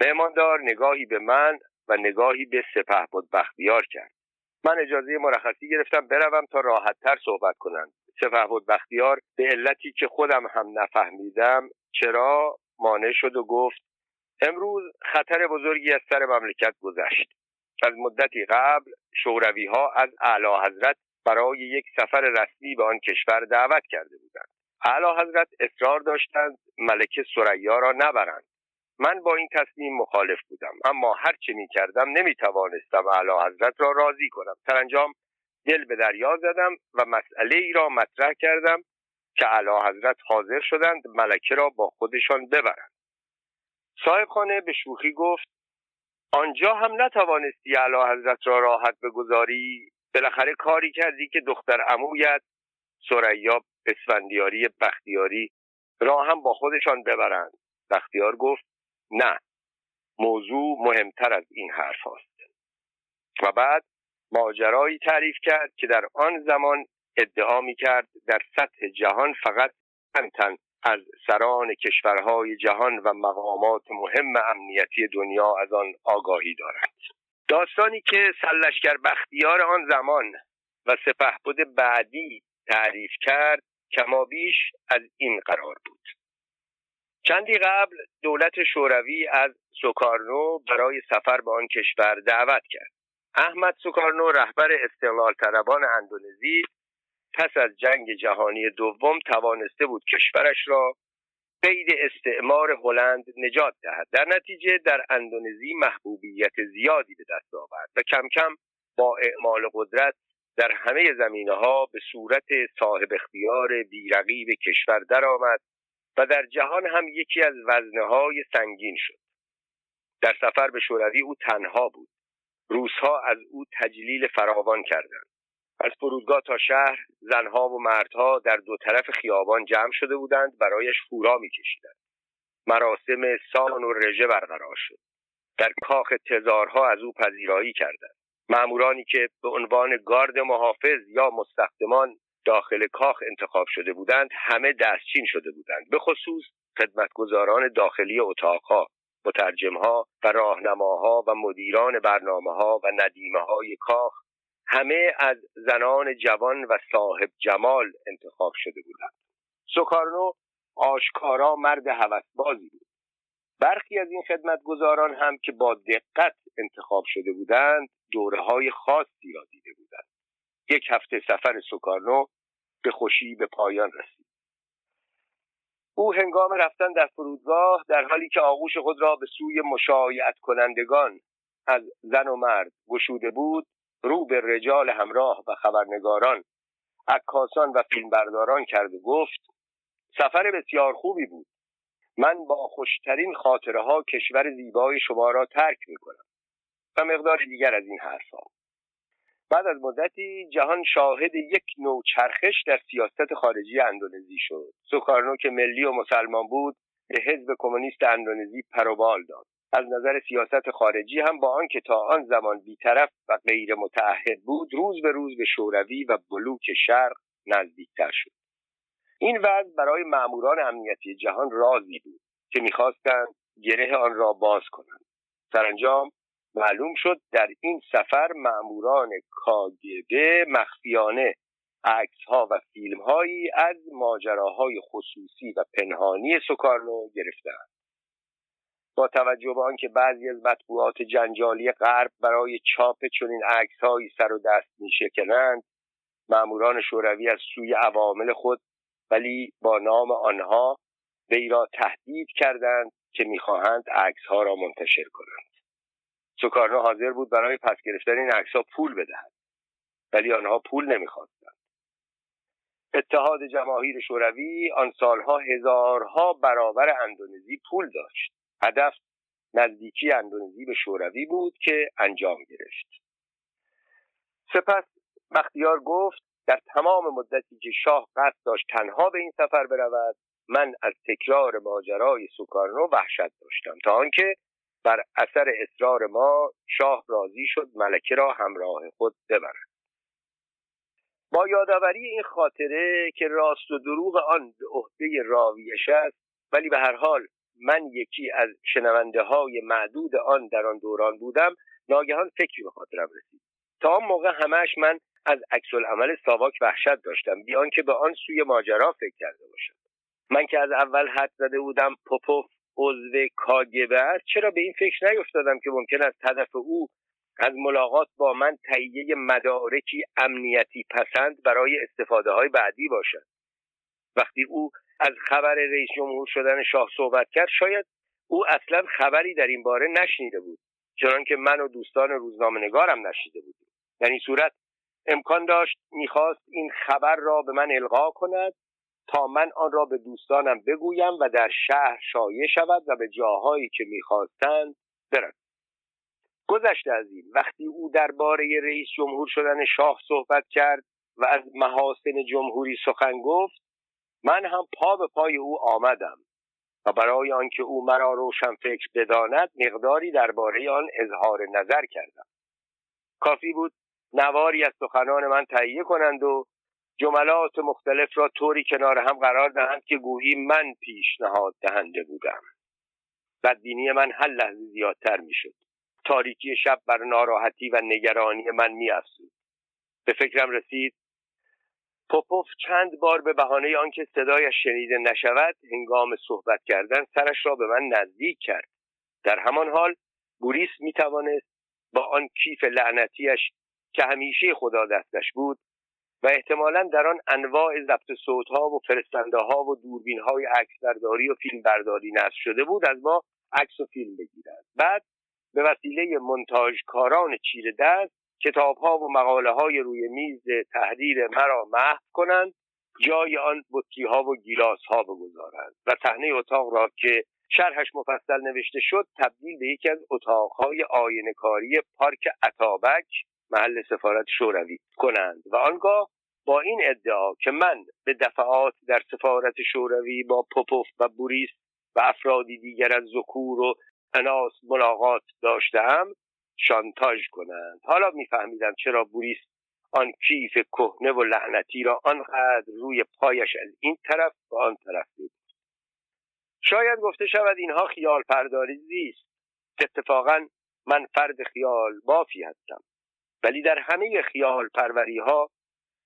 S1: مهماندار نگاهی به من و نگاهی به سپه بود بختیار کرد. من اجازه مرخصی گرفتم بروم تا راحتتر صحبت کنند. سپه بود بختیار به علتی که خودم هم نفهمیدم چرا مانع شد و گفت امروز خطر بزرگی از سر مملکت گذشت. از مدتی قبل شوروی ها از اعلی حضرت برای یک سفر رسمی به آن کشور دعوت کرده بودند. اعلی حضرت اصرار داشتند ملکه سریا را نبرند. من با این تصمیم مخالف بودم اما هر چه می کردم نمی توانستم اعلی حضرت را راضی کنم. سرانجام دل به دریا زدم و مسئله ای را مطرح کردم که اعلی حضرت حاضر شدند ملکه را با خودشان ببرند. صاحب خانه به شوخی گفت آنجا هم نتوانستی اعلی حضرت را راحت بگذاری؟ بالاخره کاری کردی که دختر عمویت سریا اسفندیاری بختیاری را هم با خودشان ببرند. بختیار گفت نه موضوع مهمتر از این حرف هست. و بعد ماجرایی تعریف کرد که در آن زمان ادعا می کرد در سطح جهان فقط تن از سران کشورهای جهان و مقامات مهم امنیتی دنیا از آن آگاهی دارند. داستانی که سلشگر بختیار آن زمان و سپهبد بعدی تعریف کرد کمابیش از این قرار بود. چندی قبل دولت شوروی از سوکارنو برای سفر به آن کشور دعوت کرد. احمد سوکارنو رهبر استقلال طلبان اندونزی پس از جنگ جهانی دوم توانسته بود کشورش را قید استعمار هلند نجات دهد. در نتیجه در اندونزی محبوبیت زیادی به دست آورد و کم کم با اعمال قدرت در همه زمینه ها به صورت صاحب اختیار بیرقیب کشور درآمد و در جهان هم یکی از وزنه های سنگین شد. در سفر به شوروی او تنها بود. روزها از او تجلیل فراوان کردند. از فرودگاه تا شهر زنها و مردها در دو طرف خیابان جمع شده بودند برایش هورا میکشیدند. مراسم سان و رژه برقرار شد. در کاخ تزارها از او پذیرایی کردند. معمورانی که به عنوان گارد محافظ یا مستخدمان داخل کاخ انتخاب شده بودند همه دستچین شده بودند. به خصوص خدمتگزاران داخلی اتاقها مترجمها و راهنماها و مدیران برنامه ها و ندیمه های کاخ همه از زنان جوان و صاحب جمال انتخاب شده بودند. سوکارنو آشکارا مرد هوسبازی بود. برخی از این خدمتگزاران هم که با دقت انتخاب شده بودند دوره های خاصی را دیده بودند. یک هفته سفر سوکارنو به خوشی به پایان رسید. او هنگام رفتن در فرودگاه در حالی که آغوش خود را به سوی مشایعت کنندگان از زن و مرد گشوده بود رو به رجال همراه و خبرنگاران عکاسان و فیلمبرداران کرد و گفت سفر بسیار خوبی بود. من با خوشترین خاطره ها کشور زیبای شما را ترک می کنم و مقدار دیگر از این حرفها. بعد از مدتی جهان شاهد یک نوع چرخش در سیاست خارجی اندونزی شد. سوکارنو که ملی و مسلمان بود به حزب کمونیست اندونزی پروبال داد. از نظر سیاست خارجی هم با آنکه تا آن زمان بیطرف و غیر متعهد بود روز به روز به شوروی و بلوک شرق نزدیکتر شد. این وضع برای ماموران امنیتی جهان رازی بود که می‌خواستند گره آن را باز کنند. سرانجام معلوم شد در این سفر ماموران کاگبه مخفیانه عکس ها و فیلم هایی از ماجراهای خصوصی و پنهانی سکارنو گرفتند با توجه به آنکه بعضی از مطبوعات جنجالی غرب برای چاپ چنین عکسهایی سر و دست میشکنند ماموران شوروی از سوی عوامل خود ولی با نام آنها وی را تهدید کردند که می‌خواهند عکسها را منتشر کنند. سکارنو حاضر بود برای پس گرفتن این عکسها پول بدهد ولی آنها پول نمی‌خواستند. اتحاد جماهیر شوروی آن سالها هزارها برابر اندونزی پول داشت. هدف نزدیکی اندونزی به شوروی بود که انجام گرفت. سپس بختیار گفت در تمام مدتی که شاه قصد داشت تنها به این سفر برود من از تکرار ماجرای سوکارنو وحشت داشتم تا آنکه بر اثر اصرار ما شاه راضی شد ملکه را همراه خود ببرد. با یادآوری این خاطره که راست و دروغ آن به عهده راویش است ولی به هر حال من یکی از شنونده های معدود آن در آن دوران بودم ناگهان فکری به خاطرم رسید. تا آن موقع همش من از عکس عمل ساواک وحشت داشتم بیان که به آن سوی ماجرا فکر کرده باشم. من که از اول حد زده بودم پوپوف عضو کاگبه چرا به این فکر نیفتادم که ممکن است هدف او از ملاقات با من تهیه مدارکی امنیتی پسند برای استفاده های بعدی باشد؟ وقتی او از خبر رئیس جمهور شدن شاه صحبت کرد شاید او اصلا خبری در این باره نشنیده بود چنانکه من و دوستان روزنامه نگارم نشیده بودیم. در این صورت امکان داشت می‌خواست این خبر را به من القا کند تا من آن را به دوستانم بگویم و در شهر شایع شود و به جاهایی که می‌خواستند برم. گذشته از این وقتی او درباره رئیس جمهور شدن شاه صحبت کرد و از محاسن جمهوری سخن گفت من هم پا به پای او آمدم و برای آنکه او مرا روشن فکر بداند مقداری درباره آن اظهار نظر کردم. کافی بود نواری از سخنان من تهیه کنند و جملات مختلف را طوری کنار هم قرار دهند که گویی من پیشنهاد دهنده بودم. بدبینی من هر لحظه زیادتر می‌شد. تاریکی شب بر ناراحتی و نگرانی من میافزود. به فکرم رسید پوپوف چند بار به بهانه آنکه صدایش شنیده نشود هنگام صحبت کردن سرش را به من نزدیک کرد. در همان حال بوریس می توانست با آن کیف لعنتیش که همیشه خدا دستش بود و احتمالا در آن انواع ضبط صوتها و فرستنده ها و دوربین های عکسبرداری و فیلم برداری نصب شده بود از ما عکس و فیلم بگیرد. بعد به وسیله کاران چیره دست کتاب ها و مقاله های روی میز تحریر مرا محو کنند جای آن بطری ها و گیلاس ها بگذارند و صحنه اتاق را که شرحش مفصل نوشته شد تبدیل به یکی از اتاقهای آینکاری پارک عطابک محل سفارت شوروی کنند. و آنگاه با این ادعا که من به دفعات در سفارت شوروی با پوپوف و بوریس و افرادی دیگر از ذکور و اناس ملاقات داشتم شانتاژ کنند. حالا میفهمیدم چرا بوریس آن کیف کهنه و لعنتی را آنقدر روی پایش از این طرف و آن طرف بود شاید گفته شود اینها خیال پرداری زیست. اتفاقا من فرد خیال بافی هستم. ولی در همه خیال پروری ها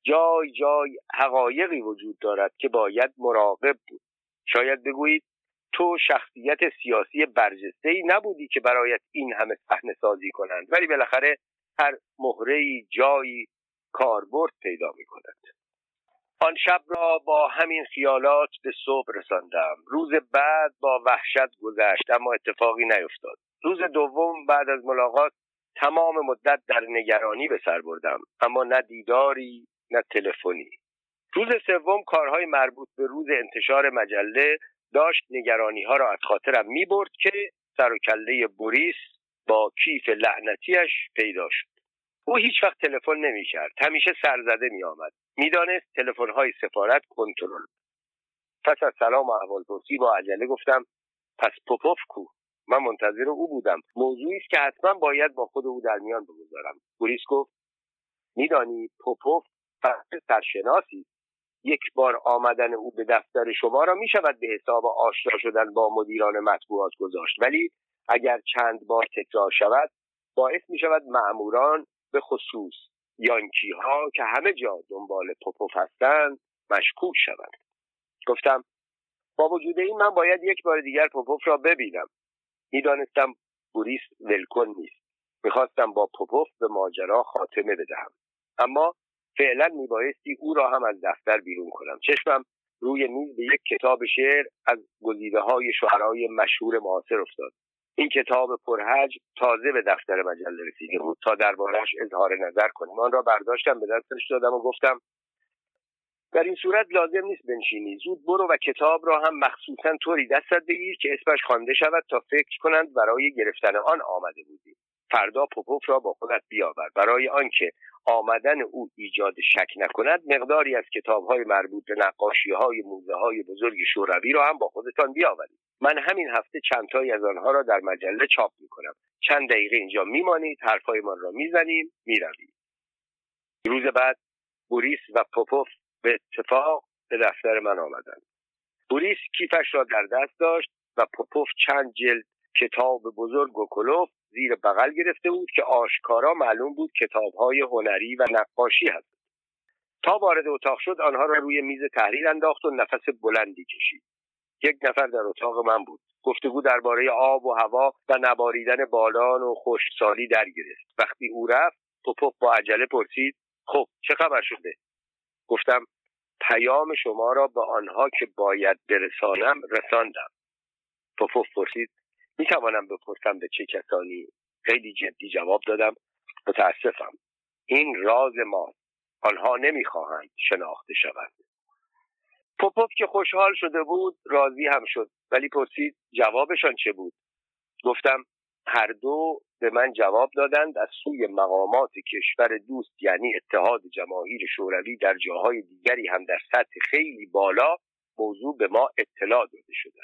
S1: جای جای حقایقی وجود دارد که باید مراقب بود. شاید بگویید تو شخصیت سیاسی برجسته ای نبودی که برایت این همه صحنه سازی کنند. ولی بالاخره هر مهره جایی کاربرد پیدا می کند آن شب را با همین خیالات به صبح رساندم. روز بعد با وحشت گذشت اما اتفاقی نیفتاد. روز دوم بعد از ملاقات تمام مدت در نگرانی به سر بردم اما نه دیداری نه تلفنی. روز سوم کارهای مربوط به روز انتشار مجله داشت نگرانی ها را از خاطرم می برد که سر و کله بوریس با کیف لعنتیش پیدا شد. او هیچ وقت تلفن نمی کرد همیشه سرزده می آمد می‌دانست تلفن های سفارت کنترل. پس از سلام و احوالپرسی با عجله گفتم پس پوپوف کو من منتظر او بودم. موضوعی است که حتما باید با خود او در میان بگذارم. بوریس گفت میدانی پوپوف فرد سرشناسی یک بار آمدن او به دفتر شما را می شود به حساب آشنا شدن با مدیران مطبوعات گذاشت. ولی اگر چند بار تکرار شود باعث می شود معموران به خصوص یانکی ها که همه جا دنبال پوپوف هستند مشکوک شوند. گفتم با وجود این من باید یک بار دیگر پوپوف را ببینم. می‌دانستم بوریس ولکن نیست. می‌خواستم با پوپوف به ماجرا خاتمه بدهم. اما فعلا میبایستی او را هم از دفتر بیرون کنم. چشمم روی میز به یک کتاب شعر از گزیده های شعرهای مشهور معاصر افتاد. این کتاب پرحج تازه به دفتر مجله رسیده بود تا دربارهش اظهار نظر کنیم. آن را برداشتم به دستش دادم و گفتم در این صورت لازم نیست بنشینی. زود برو و کتاب را هم مخصوصا طوری دستت بگیر که اسمش خوانده شود تا فکر کنند برای گرفتن آن آمده بودی. فردا پوپوف را با خودت بیاور. برای آنکه آمدن او ایجاد شک نکند مقداری از کتاب های مربوط به نقاشی های موزه های بزرگ شوروی را هم با خودتان بیاورید. من همین هفته چندتایی از آنها را در مجله چاپ می کنم چند دقیقه اینجا میمانید حرفهایمان را می‌زنیم می‌روید. روز بعد بوریس و پوپوف به اتفاق به دفتر من آمدند. بوریس کیفش را در دست داشت و پوپوف چند جلد کتاب بزرگ و کلوف زیر بغل گرفته بود که آشکارا معلوم بود کتابهای هنری و نقاشی هست. تا وارد اتاق شد آنها را روی میز تحریر انداخت و نفس بلندی کشید. یک نفر در اتاق من بود. گفتگو درباره آب و هوا و نباریدن بالان و خشکسالی در گرفت. وقتی او رفت پوپوف با عجله پرسید خب چه خبر شده؟ گفتم پیام شما را به آنها که باید برسانم رساندم. پوپوف پرسید می توانم بپرسم به چه کسانی خیلی جدی جواب دادم؟ متاسفم. این راز ما آنها نمی‌خواهند شناخته شوند پوپوف که خوشحال شده بود راضی هم شد. ولی پرسید جوابشان چه بود؟ گفتم هر دو به من جواب دادند از سوی مقامات کشور دوست یعنی اتحاد جماهیر شوروی در جاهای دیگری هم در سطح خیلی بالا موضوع به ما اطلاع داده شده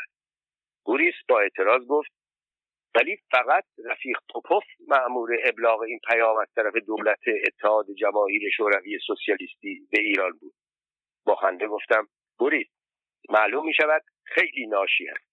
S1: بوریس با اعتراض گفت ولی فقط رفیق پوپوف معمور ابلاغ این پیام از طرف دولت اتحاد جماهیر شوروی سوسیالیستی به ایران بود. با خنده گفتم بوریس معلوم می شود خیلی ناشی است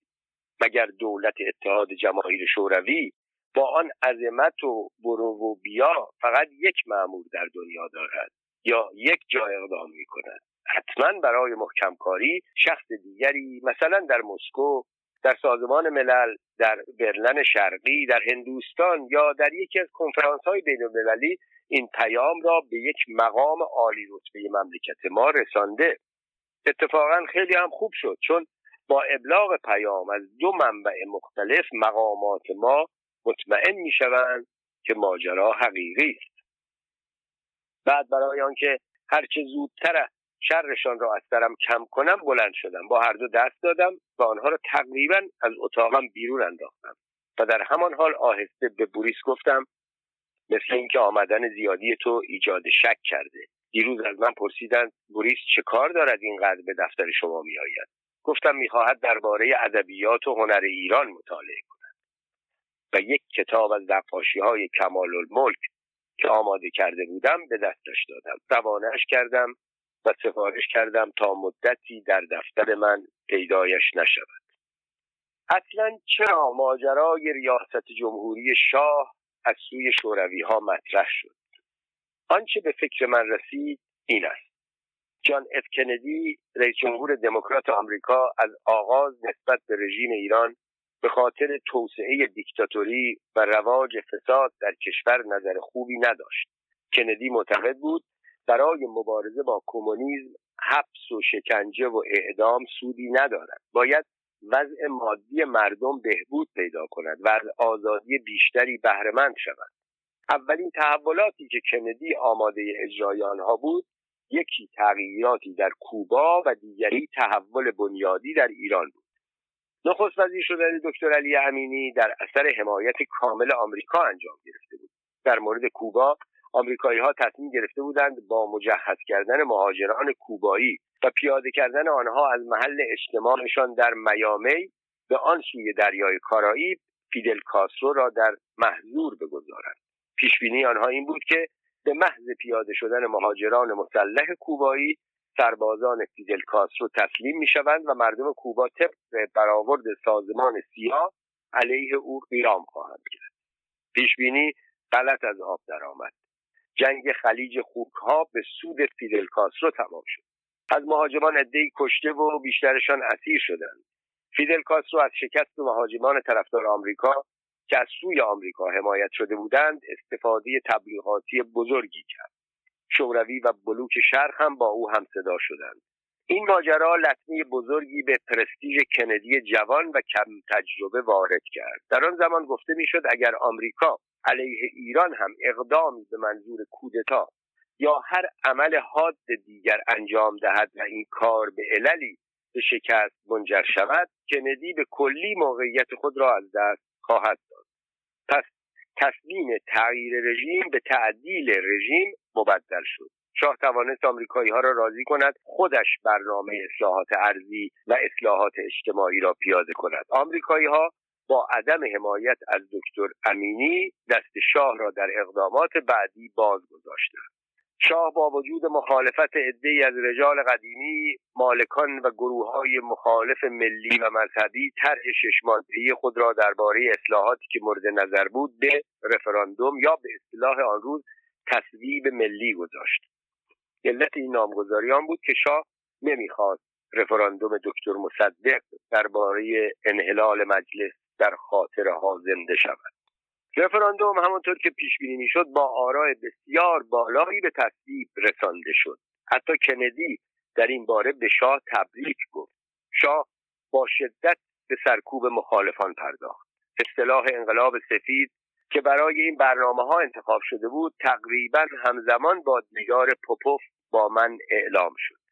S1: مگر دولت اتحاد جماهیر شوروی با آن عظمت و برو و بیا فقط یک معمور در دنیا دارد یا یک جا اقدام می کند؟ حتما برای محکم کاری شخص دیگری مثلا در مسکو در سازمان ملل در برلن شرقی در هندوستان یا در یکی از کنفرانس های بین المللی این پیام را به یک مقام عالی رتبه مملکت ما رسانده. اتفاقا خیلی هم خوب شد چون با ابلاغ پیام از دو منبع مختلف مقامات ما مطمئن می شوند که ماجرا حقیقی است. بعد برای آنکه هرچه زودتر شرشان را از سرم کم کنم بلند شدم. با هر دو دست دادم و آنها را تقریبا از اتاقم بیرون انداختم. و در همان حال آهسته به بوریس گفتم مثل اینکه آمدن زیادی تو ایجاد شک کرده. دیروز از من پرسیدند بوریس چه کار دارد اینقدر به دفتر شما میآید؟ گفتم می‌خواهد درباره ادبیات و هنر ایران مطالعه کند. و یک کتاب از نقاشی های کمال الملک که آماده کرده بودم به دستش دادم. روانش کردم و سفارش کردم تا مدتی در دفتر من پیدایش نشود. اصلا چرا ماجرای ریاست جمهوری شاه از سوی شوروی ها مطرح شد؟ آنچه به فکر من رسید این است. جان اف کندی رئیس جمهور دموکرات آمریکا از آغاز نسبت به رژیم ایران به خاطر توسعه دیکتاتوری و رواج فساد در کشور نظر خوبی نداشت. کندی معتقد بود برای مبارزه با کمونیسم حبس و شکنجه و اعدام سودی ندارد. باید وضع مادی مردم بهبود پیدا کند و از آزادی بیشتری بهرهمند شود. اولین تحولاتی که کندی آماده اجرای آنها بود یکی تغییراتی در کوبا و دیگری تحول بنیادی در ایران بود. نخست وزیر شدن دکتر علی امینی در اثر حمایت کامل آمریکا انجام گرفته بود. در مورد کوبا آمریکایی ها تصمیم گرفته بودند با مجهز کردن مهاجران کوبایی و پیاده کردن آنها از محل اجتماعشان در میامی به آن سوی دریای کارائیب فیدل کاسترو را در محضور بگذارند. پیشبینی آنها این بود که به محض پیاده شدن مهاجران مسلح کوبایی سربازان فیدل کاسترو تسلیم می شوند و مردم کوبا طبق برآورد سازمان سیا علیه او قیام خواهند کرد. پیشبینی غلط از آب درآمد. جنگ خلیج خوکها به سود فیدل کاسترو تمام شد. از مهاجمان عدهای کشته و بیشترشان اسیر شدند. فیدل کاسترو از شکست مهاجمان طرفدار آمریکا که از سوی آمریکا حمایت شده بودند استفاده تبلیغاتی بزرگی کرد. شوروی و بلوک شرق هم با او هم صدا شدند. این ماجرا لطمه بزرگی به پرستیژ کندی جوان و کم تجربه وارد کرد. در آن زمان گفته می‌شد اگر آمریکا علیه ایران هم اقدامی به منظور کودتا یا هر عمل حاد دیگر انجام دهد و این کار به عللی به شکست منجر شود کندی به کلی موقعیت خود را از دست خواهد داد. پس تصمیم تغییر رژیم به تعدیل رژیم مبدل شد. شاه توانست آمریکایی ها را راضی کند خودش برنامه اصلاحات ارزی و اصلاحات اجتماعی را پیاده کند. آمریکایی ها با عدم حمایت از دکتر امینی دست شاه را در اقدامات بعدی باز گذاشتند شاه با وجود مخالفت عدهای از رجال قدیمی مالکان و گروه های مخالف ملی و مذهبی طرح ششمانتهی خود را درباره اصلاحاتی که مورد نظر بود به رفراندوم یا به اصطلاح آن روز تصویب ملی گذاشت. علت این نامگذاری آن بود که شاه نمی‌خواست رفراندوم دکتر مصدق درباره انحلال مجلس در خاطرها زنده شود. رفراندوم همانطور که پیش بینی می‌شد با آرای بسیار بالایی به تصویب رسانده شد. حتی کندی در این باره به شاه تبریک گفت. شاه با شدت به سرکوب مخالفان پرداخت. اصطلاح انقلاب سفید که برای این برنامه ها انتخاب شده بود تقریبا همزمان با دیدار پوپوف با من اعلام شد.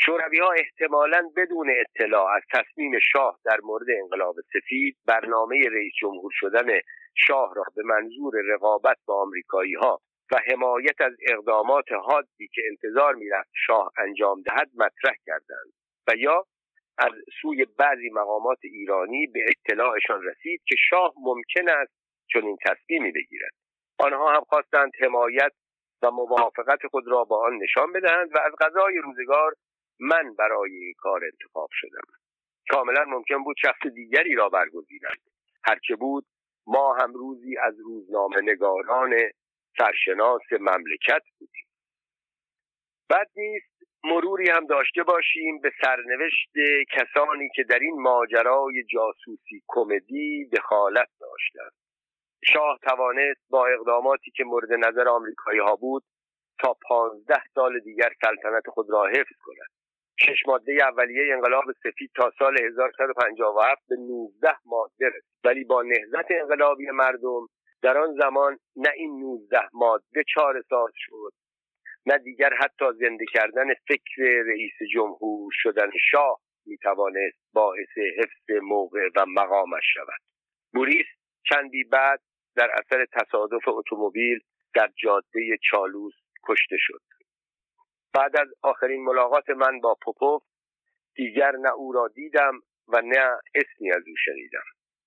S1: شوروی ها احتمالا بدون اطلاع از تصمیم شاه در مورد انقلاب سفید برنامه رئیس جمهور شدن شاه را به منظور رقابت با آمریکایی ها و حمایت از اقدامات حادی که انتظار می‌رفت شاه انجام دهد مطرح کردند و یا از سوی بعضی مقامات ایرانی به اطلاعشان رسید که شاه ممکن است چنین تصمیمی بگیرد. آنها هم خواستند حمایت و موافقت خود را با آن نشان بدهند و از غذای روزگار من برای این کار انتخاب شدم. کاملا ممکن بود شخص دیگری را برگزینند. هرچه بود ما هم روزی از روزنامه نگاران سرشناس مملکت بودیم. بد نیست مروری هم داشته باشیم به سرنوشت کسانی که در این ماجرای جاسوسی کمدی دخالت داشتند. شاه توانست با اقداماتی که مورد نظر آمریکایی ها بود تا پانزده سال دیگر سلطنت خود را حفظ کند. شش ماده اولیه انقلاب سفید تا سال 1157 به 19 ماده رسید. ولی با نهضت انقلابی مردم در آن زمان نه این 19 ماده چهار سال شد نه دیگر حتی زنده کردن فکر رئیس جمهور شدن شاه می‌توانست باعث حفظ موقع و مقامش شود. بوریس چندی بعد در اثر تصادف اتومبیل در جاده چالوس کشته شد. بعد از آخرین ملاقات من با پوپوف دیگر نه او را دیدم و نه اسمی از او شنیدم.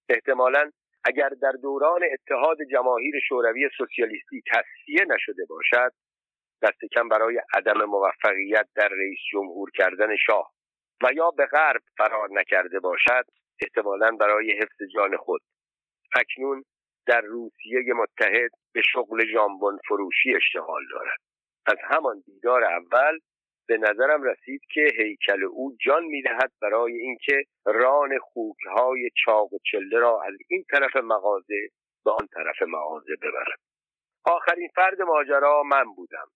S1: احتمالا اگر در دوران اتحاد جماهیر شوروی سوسیالیستی تصفیه نشده باشد دست کم برای عدم موفقیت در رئیس جمهور کردن شاه و یا به غرب فرار نکرده باشد احتمالا برای حفظ جان خود. اکنون در روسیه متحد به شغل ژامبون فروشی اشتغال دارد. از همان دیدار اول به نظرم رسید که هیکل او جان می‌دهد برای اینکه ران خوکهای چاق و چله را از این طرف مغازه به آن طرف مغازه ببرد. آخرین فرد ماجرا من بودم.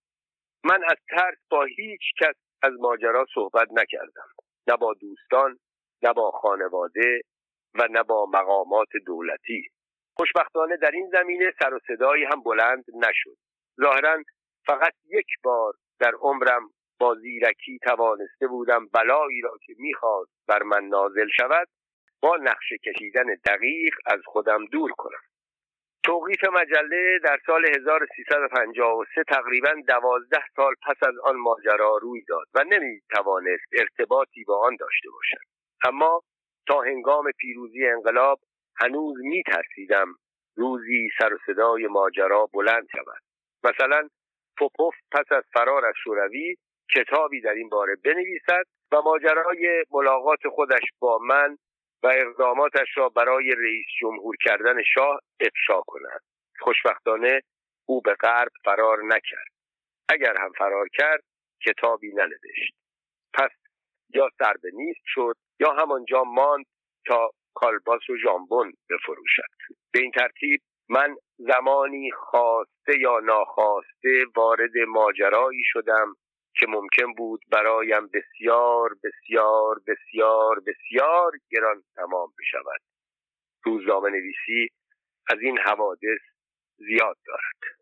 S1: من از ترس با هیچ کس از ماجرا صحبت نکردم. نه با دوستان نه با خانواده و نه با مقامات دولتی. خوشبختانه در این زمینه سر و صدایی هم بلند نشد. ظاهرا فقط یک بار در عمرم با زیرکی توانسته بودم بلایی را که می‌خواست بر من نازل شود با نقشه کشیدن دقیق از خودم دور کنم. توقیف مجله در سال 1353 تقریبا دوازده سال پس از آن ماجرا روی داد و نمی توانست ارتباطی با آن داشته باشد. اما تا هنگام پیروزی انقلاب هنوز می ترسیدم روزی سر و صدای ماجرا بلند شود. مثلا پوپوف پس از فرار از شوروی کتابی در این باره بنویسد و ماجرای ملاقات خودش با من و اقداماتش را برای رئیس جمهور کردن شاه افشا کند. خوشبختانه او به غرب فرار نکرد. اگر هم فرار کرد کتابی ننوشت. پس یا سر به نیست شد یا همانجا ماند تا کالباس و ژامبون بفروشد. به این ترتیب من زمانی خواسته یا ناخواسته وارد ماجرایی شدم که ممکن بود برایم بسیار بسیار بسیار بسیار گران تمام بشود. روزنامه نویسی از این حوادث زیاد دارد.